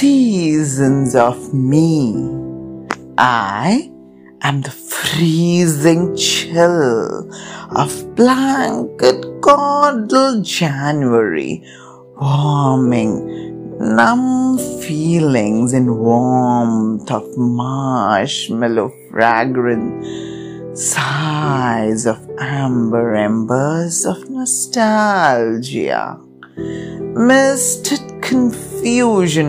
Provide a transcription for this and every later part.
seasons of me. I am the freezing chill of blanket caudal January, warming numb feelings in warmth of marshmallow fragrant sighs of amber embers of nostalgia misted confusion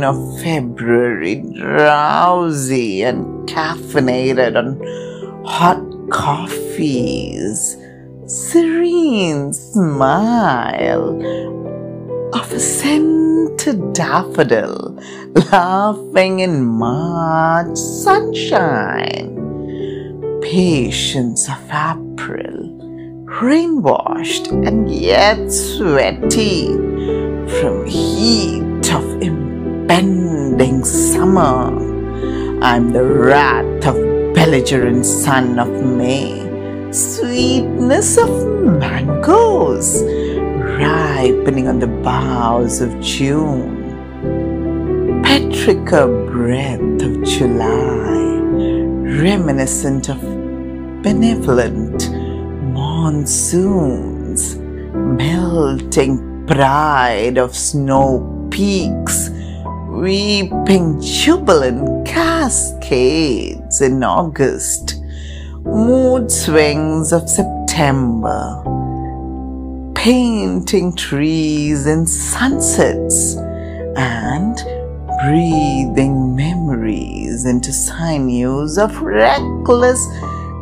of February, drowsy and caffeinated on hot coffees, serene smile of a scented daffodil laughing in March sunshine, patience of April, rain washed and yet sweaty from heat of impending summer. I'm the wrath of belligerent sun of May, sweetness of mangoes, ripening on the boughs of June, petrichor breath of July, reminiscent of benevolent monsoons, melting pride of snow peaks, weeping jubilant cascades in August, mood swings of September, painting trees in sunsets, and breathing memories into sinews of reckless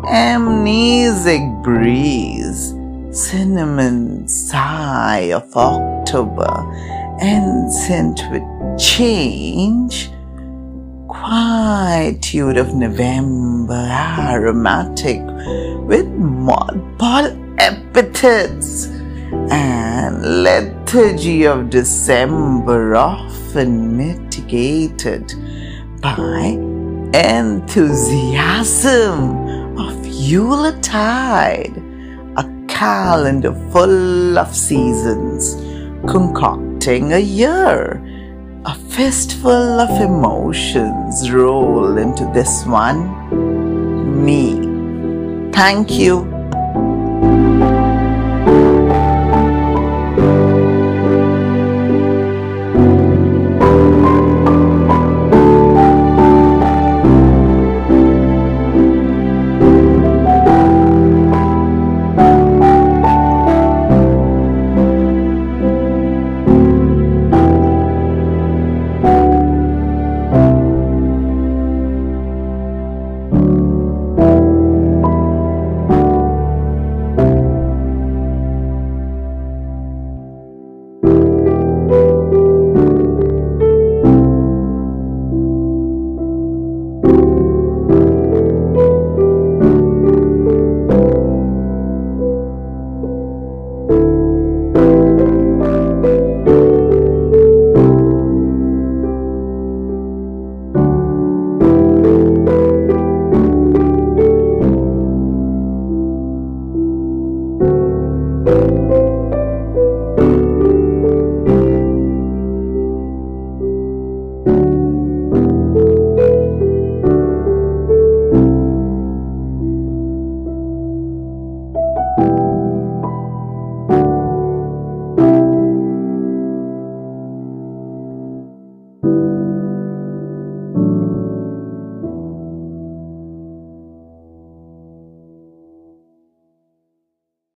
amnesic breeze. Cinnamon sigh of October, ensign with change, quietude of November, aromatic with mothball epithets, and lethargy of December, often mitigated by enthusiasm of Yuletide a calendar full of seasons, concocting a year. A fistful of emotions roll into this one me. Thank you.